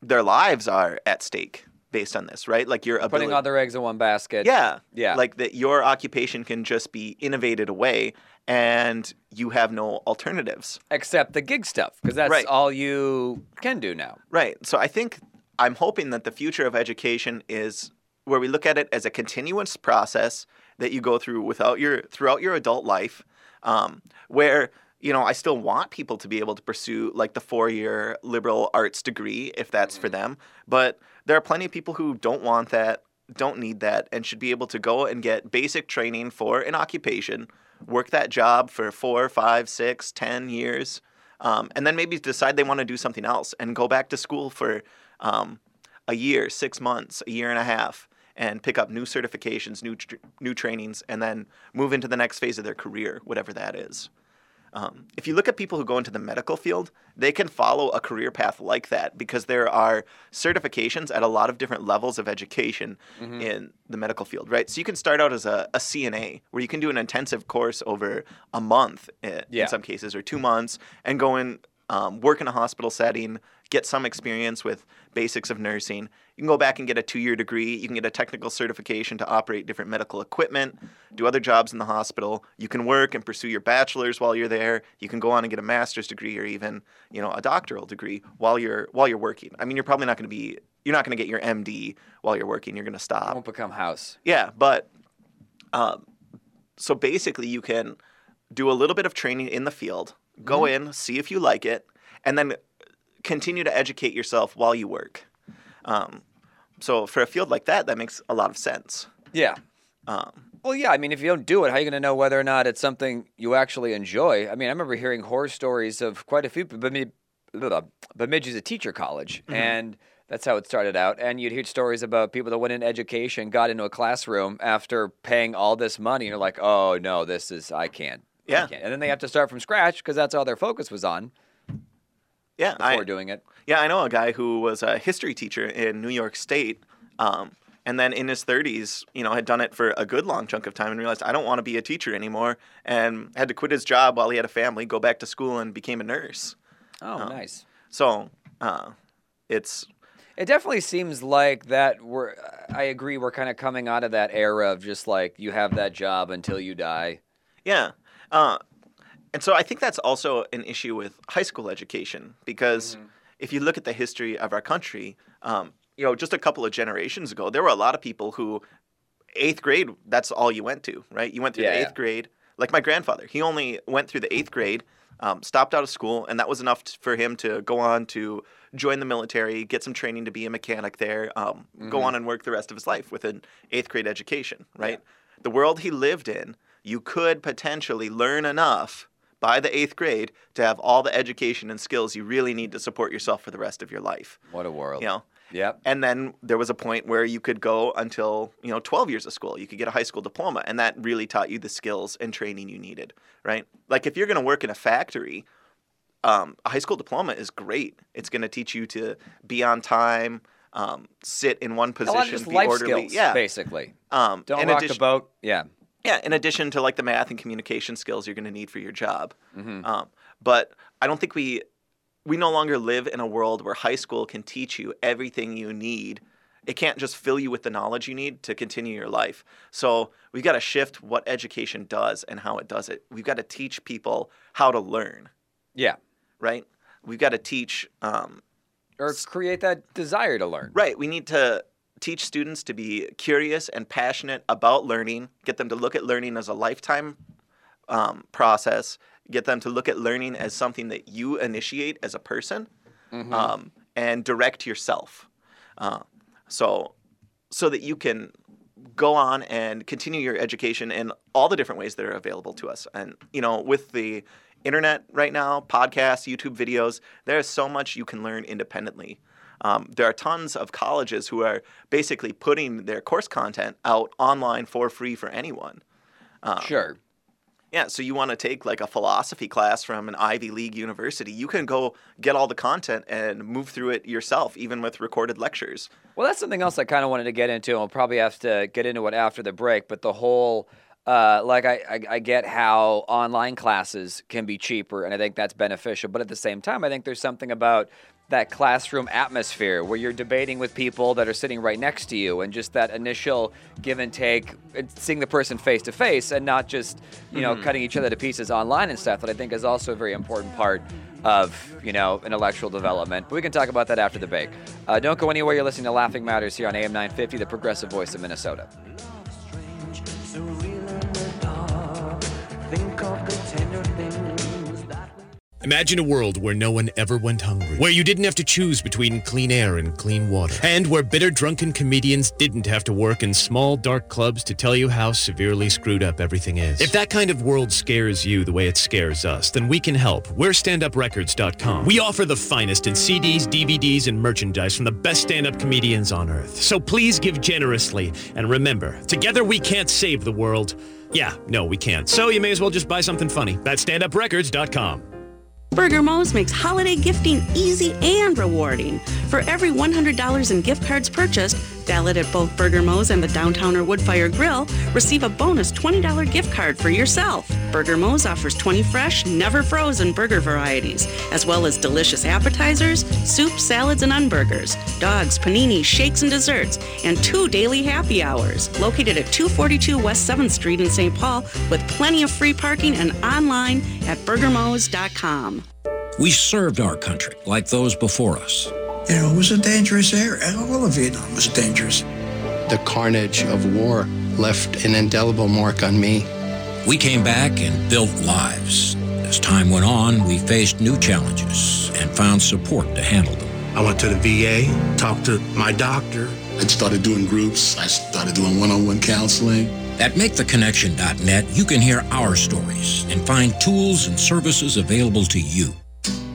B: their lives are at stake based on this, right? Like your ability.
A: Putting all their eggs in one basket.
B: Yeah.
A: Yeah.
B: Like that your occupation can just be innovated away and you have no alternatives.
A: Except the gig stuff, because that's
B: Right.
A: all you can do now.
B: Right. So I think I'm hoping that the future of education is where we look at it as a continuous process that you go through without your throughout your adult life, um, where you know I still want people to be able to pursue like the four-year liberal arts degree if that's for them, but there are plenty of people who don't want that, don't need that, and should be able to go and get basic training for an occupation, work that job for four, five, six, ten years, um, and then maybe decide they want to do something else and go back to school for um, a year, six months, a year and a half, and pick up new certifications, new tr- new trainings, and then move into the next phase of their career, whatever that is. Um, if you look at people who go into the medical field, they can follow a career path like that because there are certifications at a lot of different levels of education
A: Mhm.
B: in the medical field, right? So you can start out as a, a CNA, where you can do an intensive course over a month i-
A: Yeah.
B: in some cases, or two months, and go in, um, work in a hospital setting, get some experience with basics of nursing. You can go back and get a two year degree. You can get a technical certification to operate different medical equipment, do other jobs in the hospital. You can work and pursue your bachelor's while you're there. You can go on and get a master's degree or even, you know, a doctoral degree while you're while you're working. I mean, you're probably not going to be you're not going to get your MD while you're working. You're going to stop.
A: Won't become house.
B: Yeah, but um, so basically, you can do a little bit of training in the field, go
A: Mhm.
B: in, see if you like it, and then continue to educate yourself while you work. Um, so for a field like that, that makes a lot of sense.
A: Yeah.
B: Um,
A: Well, yeah. I mean, if you don't do it, how are you going to know whether or not it's something you actually enjoy? I mean, I remember hearing horror stories of quite a few. Bemidji, Bemidji's a teacher college,
B: Mhm.
A: and that's how it started out. And you'd hear stories about people that went in education, got into a classroom after paying all this money, and you're like, "Oh no, this is I can't."
B: Yeah.
A: can't." And then they have to start from scratch because that's all their focus was on
B: yeah,
A: before
B: I,
A: doing it.
B: Yeah, I know a guy who was a history teacher in New York State, um, and then in his 30s, you know, had done it for a good long chunk of time and realized I don't want to be a teacher anymore, and had to quit his job while he had a family, go back to school, and became a nurse.
A: Oh,
B: Um,
A: nice.
B: So, uh, it's
A: It definitely seems like that we're I agree we're kind of coming out of that era of just like you have that job until you die.
B: Yeah. Uh, and so I think that's also an issue with high school education because if you look at the history of our country, um, you know, just a couple of generations ago, there were a lot of people who eighth grade, that's all you went to, right? You went through
A: Yeah,
B: the
A: yeah.
B: eighth grade. Like my grandfather, he only went through the eighth grade, um, stopped out of school, and that was enough t- for him to go on to join the military, get some training to be a mechanic there, um, go
A: Mhm.
B: on and work the rest of his life with an eighth grade education, right? The world he lived in, you could potentially learn enough by the eighth grade to have all the education and skills you really need to support yourself for the rest of your life.
A: What a world.
B: You know,
A: Yep.
B: and then there was a point where you could go until, you know, 12 years of school. You could get a high school diploma, and that really taught you the skills and training you needed, right? Like if you're going to work in a factory, um, a high school diploma is great. It's going to teach you to be on time, um, sit in one position,
A: lot of just
B: be orderly.
A: skills,
B: yeah.
A: basically.
B: Um,
A: Don't rock the boat. Yeah.
B: Yeah, in addition to like the math and communication skills you're going to need for your job.
A: Mhm.
B: Um, but I don't think we we no longer live in a world where high school can teach you everything you need it can't just fill you with the knowledge you need to continue your life. So we've got to shift what education does and how it does it. We've got to teach people how to learn,
A: Yeah.
B: right? We've got to teach um,
A: Or create that desire to learn.
B: Right. We need to teach students to be curious and passionate about learning, get them to look at learning as a lifetime um, process, get them to look at learning as something that you initiate as a person um, and direct yourself. Uh, so, so that you can go on and continue your education in all the different ways that are available to us. And, you know, with the internet right now, podcasts, YouTube videos, there is so much you can learn independently. Um, there are tons of colleges who are basically putting their course content out online for free for anyone. Um,
A: Sure.
B: Yeah, so you want to take like a philosophy class from an Ivy League university, you can go get all the content and move through it yourself, even with recorded lectures.
A: Well, that's something else I kind of wanted to get into, and we'll probably have to get into it after the break. But the whole, uh, like, I, I, I get how online classes can be cheaper, and I think that's beneficial. But at the same time, I think there's something about that classroom atmosphere where you're debating with people that are sitting right next to you, and just that initial give and take, and seeing the person face to face, and not just you know
B: Mhm.
A: cutting each other to pieces online and stuff. That I think is also a very important part of you know intellectual development. But we can talk about that after the break. Uh, don't go anywhere. You're listening to Laughing Matters here on AM 950, the progressive voice of Minnesota.
F: Imagine a world where no one ever went hungry, where you didn't have to choose between clean air and clean water, and where bitter drunken comedians didn't have to work in small dark clubs to tell you how severely screwed up everything is. If that kind of world scares you the way it scares us, then we can help. We're standuprecords.com. We offer the finest in CDs, DVDs, and merchandise from the best stand-up comedians on earth. So please give generously, and remember, together we can't save the world. Yeah, no, we can't. So you may as well just buy something funny. That's standuprecords.com.
K: Burger Moe's makes holiday gifting easy and rewarding. For every $100 in gift cards purchased, valid at both Burger Moe's and the Downtowner Woodfire Grill, receive a bonus $20 gift card for yourself. Burger Moe's offers 20 fresh, never frozen burger varieties, as well as delicious appetizers, soup, salads, and unburgers, dogs, paninis, shakes, and desserts, and two daily happy hours. Located at 242 West 7th Street in St. Paul, with plenty of free parking and online at burgermoes.com.
L: We served our country like those before us.
M: You know, it was a dangerous area. All of Vietnam was dangerous.
N: The carnage of war left an indelible mark on me.
L: We came back and built lives. As time went on, we faced new challenges and found support to handle them.
O: I went to the VA, talked to my doctor.
P: I started doing groups. I started doing one-on-one counseling.
L: At MakeTheConnection.net, you can hear our stories and find tools and services available to you.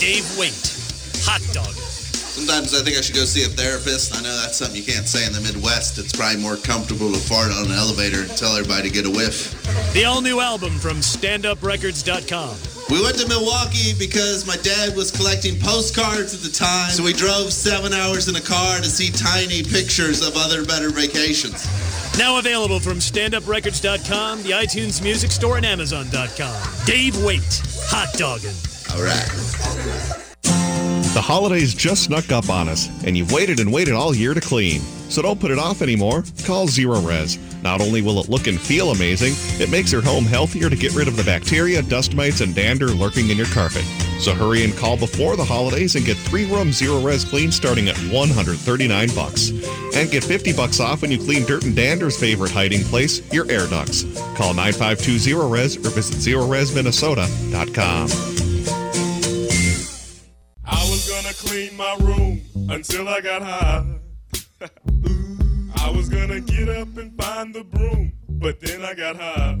F: Dave Waite, hot dog.
Q: Sometimes I think I should go see a therapist. I know that's something you can't say in the Midwest. It's probably more comfortable to fart on an elevator and tell everybody to get a whiff.
F: The all new album from standuprecords.com.
Q: We went to Milwaukee because my dad was collecting postcards at the time. So we drove seven hours in a car to see tiny pictures of other better vacations.
F: Now available from standuprecords.com, the iTunes Music Store, and Amazon.com. Dave Waite, hot dogging.
Q: All right.
R: The holidays just snuck up on us, and you've waited and waited all year to clean. So don't put it off anymore. Call Zerorez. Not only will it look and feel amazing, it makes your home healthier to get rid of the bacteria, dust mites, and dander lurking in your carpet. So hurry and call before the holidays and get three room Zerorez clean starting at 139 bucks. And get 50 bucks off when you clean Dirt and Dander's favorite hiding place, your air ducts. Call 952 Zerorez or visit
S: ZerorezMinnesota.com. was clean my room until I got high. I was gonna get up and find the broom, but then I got high.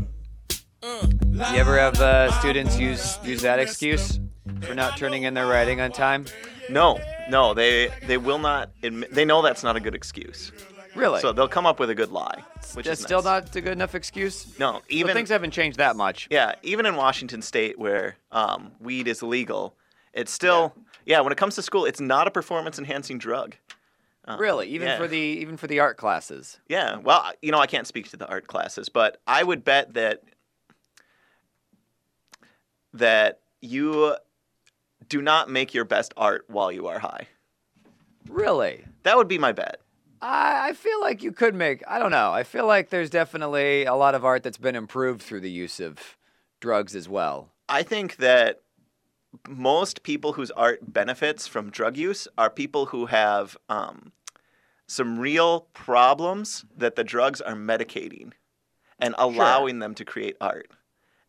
A: You ever have uh, students use use that excuse for not turning in their writing on time?
B: No, no, they they will not admit. They know that's not a good excuse.
A: Really?
B: So they'll come up with a good lie, which
A: That's
B: is
A: still
B: nice.
A: not a good enough excuse.
B: No,
A: So
B: even
A: things haven't changed that much.
B: Yeah, even in Washington State where um, weed is legal, it's still yeah. When it comes to school, it's not a performance enhancing drug. Uh,
A: Really, even
B: yeah.
A: for the even for the art classes.
B: Yeah, well, you know, I can't speak to the art classes, but I would bet that that you do not make your best art while you are high.
A: Really?
B: That would be my bet.
A: I, I feel like you could make. I don't know. I feel like there's definitely a lot of art that's been improved through the use of drugs as well.
B: I think that most people whose art benefits from drug use are people who have um, some real problems that the drugs are medicating and allowing them to create art.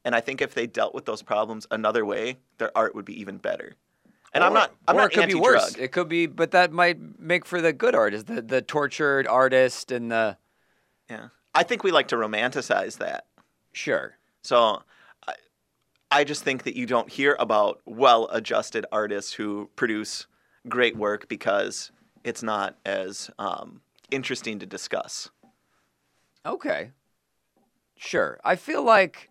B: And I think if they dealt with those problems another way, their art would be even better. And I'm not. I'm
A: or
B: not
A: it could
B: anti-drug.
A: be worse. It could be, but that might make for the good art. Is the the tortured artist and the
B: Yeah, I think we like to romanticize that.
A: Sure.
B: So, I, just think that you don't hear about well-adjusted artists who produce great work because it's not as um, interesting to discuss.
A: Okay. Sure. I feel like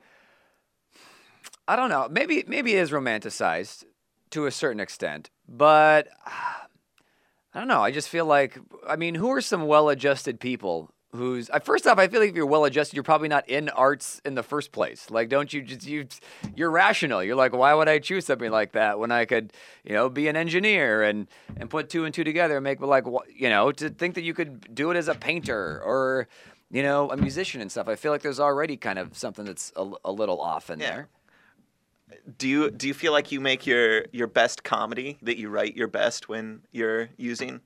A: I don't know. Maybe maybe it is romanticized to a certain extent, but I don't know. I just feel like I mean, who are some well-adjusted people who's uh, first off, I feel like if you're well-adjusted, you're probably not in arts in the first place. Like don't you just you you're rational. You're like, why would I choose something like that when I could, you know, be an engineer and and put two and two together and make like you know, to think that you could do it as a painter or you know, a musician and stuff. I feel like there's already kind of something that's a, a little off in there.
B: Do you do you feel like you make your your best comedy that you write your best when you're using?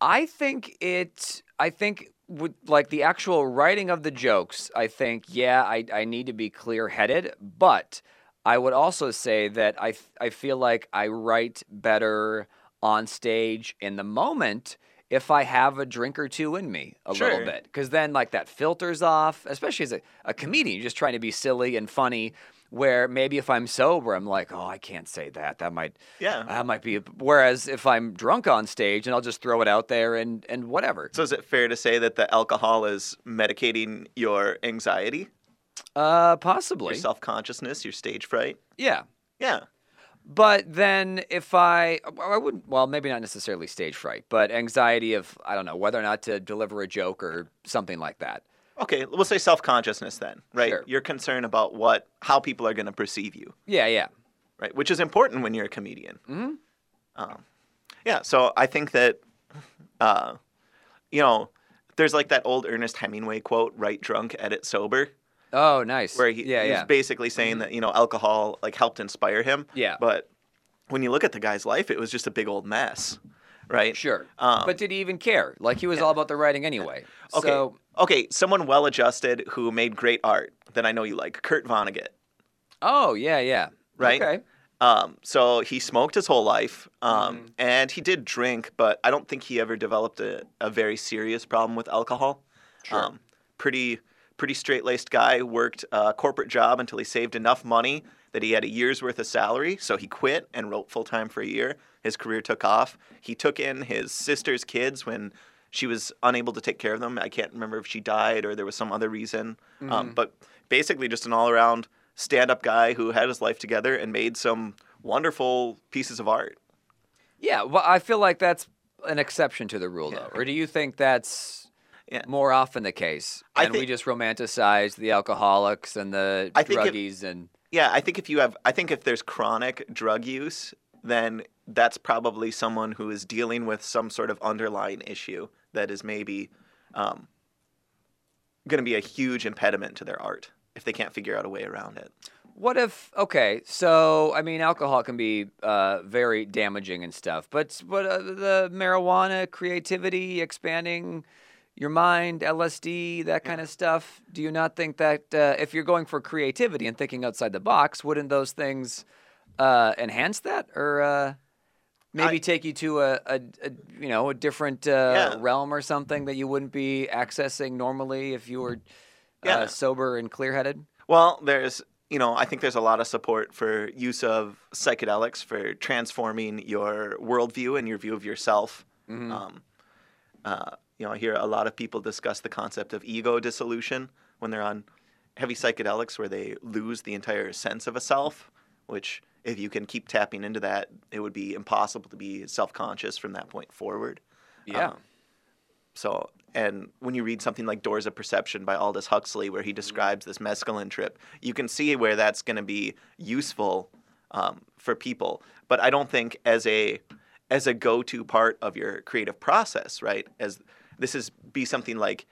A: I think it. I think with like the actual writing of the jokes. I think yeah, I I need to be clear headed, but I would also say that I, I feel like I write better on stage in the moment if I have a drink or two in me a little bit, because then like that filters off. Especially as a, a comedian, you're just trying to be silly and funny. Where maybe if I'm sober, I'm like, oh, I can't say that. That might
B: Yeah.
A: that might be. Whereas if I'm drunk on stage and I'll just throw it out there and and whatever.
B: So is it fair to say that the alcohol is medicating your anxiety,
A: Uh, possibly.
B: your self consciousness, your stage fright?
A: Yeah.
B: Yeah.
A: But then if I, I wouldn't, well, maybe not necessarily stage fright, but anxiety of, I don't know, whether or not to deliver a joke or something like that.
B: Okay, we'll say self consciousness then, right?
A: Sure.
B: You're concerned about what how people are going to perceive you,
A: Yeah, yeah.
B: right? Which is important when you're a comedian.
A: hmm
B: Um, yeah, so I think that, uh, you know, there's like that old Ernest Hemingway quote, "Write drunk, edit sober,"
A: Oh, nice.
B: where he,
A: yeah,
B: he
A: yeah.
B: basically saying that you know alcohol like helped inspire him.
A: Yeah.
B: But when you look at the guy's life, it was just a big old mess, right?
A: Sure.
B: Um,
A: but did he even care? Like he was all about the writing anyway.
B: Okay.
A: So,
B: okay, someone well-adjusted who made great art that I know you like, Kurt Vonnegut.
A: oh, yeah, yeah.
B: right?
A: Okay.
B: Um, so he smoked his whole life, um,
A: Mm-hmm.
B: and he did drink, but I don't think he ever developed a, a very serious problem with alcohol.
A: Sure.
B: Um, pretty pretty straight laced guy. Worked a corporate job until he saved enough money that he had a year's worth of salary. So he quit and wrote full time for a year. His career took off. He took in his sister's kids when she was unable to take care of them. I can't remember if she died or there was some other reason. Um,
A: Mhm.
B: but basically, just an all around stand up guy who had his life together and made some wonderful pieces of art.
A: Yeah, well, I feel like that's an exception to the rule, though. Or do you think that's more often the case?
B: I
A: And we just romanticize the alcoholics and the
B: I think
A: druggies and
B: Yeah, I think if you have, I think if there's chronic drug use, then that's probably someone who is dealing with some sort of underlying issue that is maybe um, going to be a huge impediment to their art if they can't figure out a way around it.
A: What if? Okay, so I mean, alcohol can be uh, very damaging and stuff, but but uh, the marijuana, creativity, expanding your mind, LSD, that kind of stuff. Do you not think that uh, if you're going for creativity and thinking outside the box, wouldn't those things uh, enhance that, or uh, maybe take you to a, a, a you know a different uh,
B: Yeah.
A: realm or something that you wouldn't be accessing normally if you were
B: Yeah.
A: uh, sober and clear-headed?
B: Well, there's you know, I think there's a lot of support for use of psychedelics for transforming your worldview and your view of yourself.
A: Mhm.
B: Um, uh, you know, I hear a lot of people discuss the concept of ego dissolution when they're on heavy psychedelics, where they lose the entire sense of a self. Which, if you can keep tapping into that, it would be impossible to be self-conscious from that point forward.
A: Yeah.
B: Um, so, and when you read something like Doors of Perception by Aldous Huxley, where he describes this mescaline trip, you can see where that's going to be useful um, for people. But I don't think as a as a go-to part of your creative process, right? As this is be something like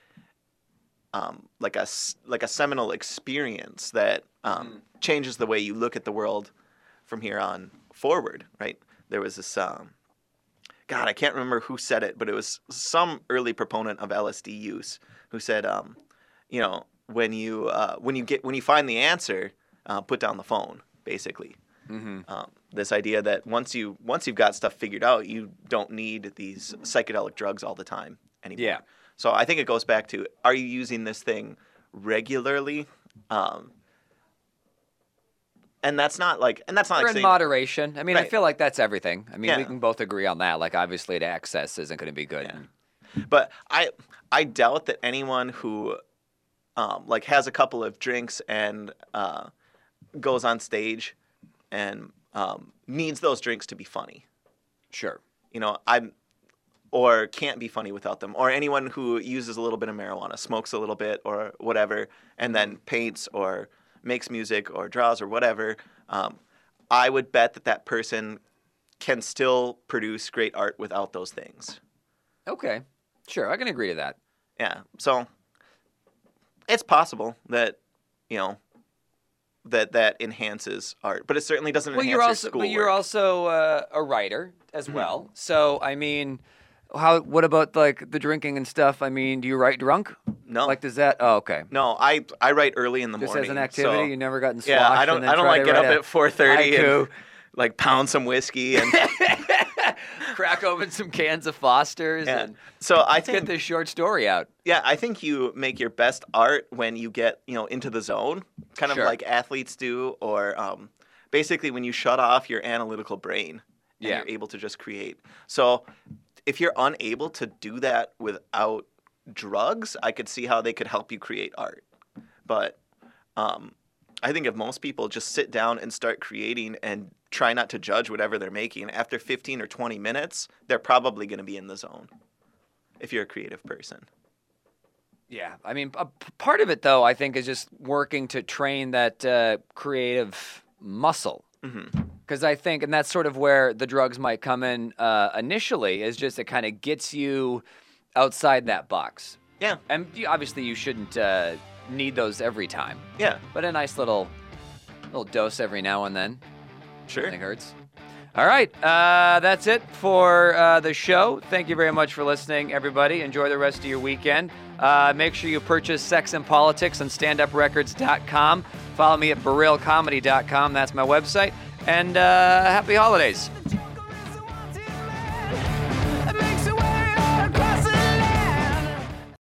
B: um, like a like a seminal experience that um, changes the way you look at the world from here on forward, right? There was this um, God, I can't remember who said it, but it was some early proponent of LSD use who said, um, you know, when you uh, when you get when you find the answer, uh, put down the phone, basically.
A: Mm-hmm.
B: Um, this idea that once you once you've got stuff figured out, you don't need these psychedelic drugs all the time anymore.
A: Yeah.
B: So I think it goes back to: Are you using this thing regularly? Um, and that's not like, and that's not like
A: in
B: saying,
A: moderation. I mean, I feel like that's everything. I mean, we can both agree on that. Like, obviously, to excess isn't going to be good.
B: But I I doubt that anyone who um, like has a couple of drinks and uh, goes on stage and um, needs those drinks to be funny.
A: Sure.
B: You know, I'm or can't be funny without them, or anyone who uses a little bit of marijuana, smokes a little bit or whatever, and then paints or makes music or draws or whatever. Um, I would bet that that person can still produce great art without those things.
A: Okay. Sure, I can agree to that.
B: Yeah. So it's possible that you know that that enhances art, but it certainly doesn't
A: Well,
B: enhance
A: you're also,
B: schoolwork.
A: but you're also uh, a writer as
B: Mm-hmm.
A: well. So, I mean, how? What about like the drinking and stuff? I mean, do you write drunk?
B: No.
A: Like, does that? Oh, okay.
B: No, I I write early in the
A: Just
B: morning.
A: as an activity,
B: so-
A: you never gotten
B: Yeah, I don't I don't like get up
A: write
B: at 4:30 and like pound some whiskey and
A: crack open some cans of Foster's
B: Yeah.
A: and
B: so I think
A: get this short story out.
B: Yeah, I think you make your best art when you get, you know, into the zone, kind of like athletes do, or um, basically when you shut off your analytical brain and
A: Yeah.
B: you're able to just create. So if you're unable to do that without drugs, I could see how they could help you create art. But um, I think if most people just sit down and start creating and try not to judge whatever they're making, after 15 or 20 minutes, they're probably going to be in the zone if you're a creative person.
A: Yeah, I mean, part of it though, I think, is just working to train that uh, creative muscle.
B: Mm-hmm.
A: Because I think, and that's sort of where the drugs might come in uh, initially, is just it kind of gets you outside that box.
B: Yeah.
A: And you, obviously, you shouldn't uh, need those every time.
B: Yeah.
A: But a nice little little dose every now and then.
B: Sure.
A: Nothing hurts. All right, uh, that's it for uh, the show. Thank you very much for listening, everybody. Enjoy the rest of your weekend. Uh, make sure you purchase Sex and Politics on standuprecords.com. Follow me at barilcomedy.com. That's my website and uh, happy holidays.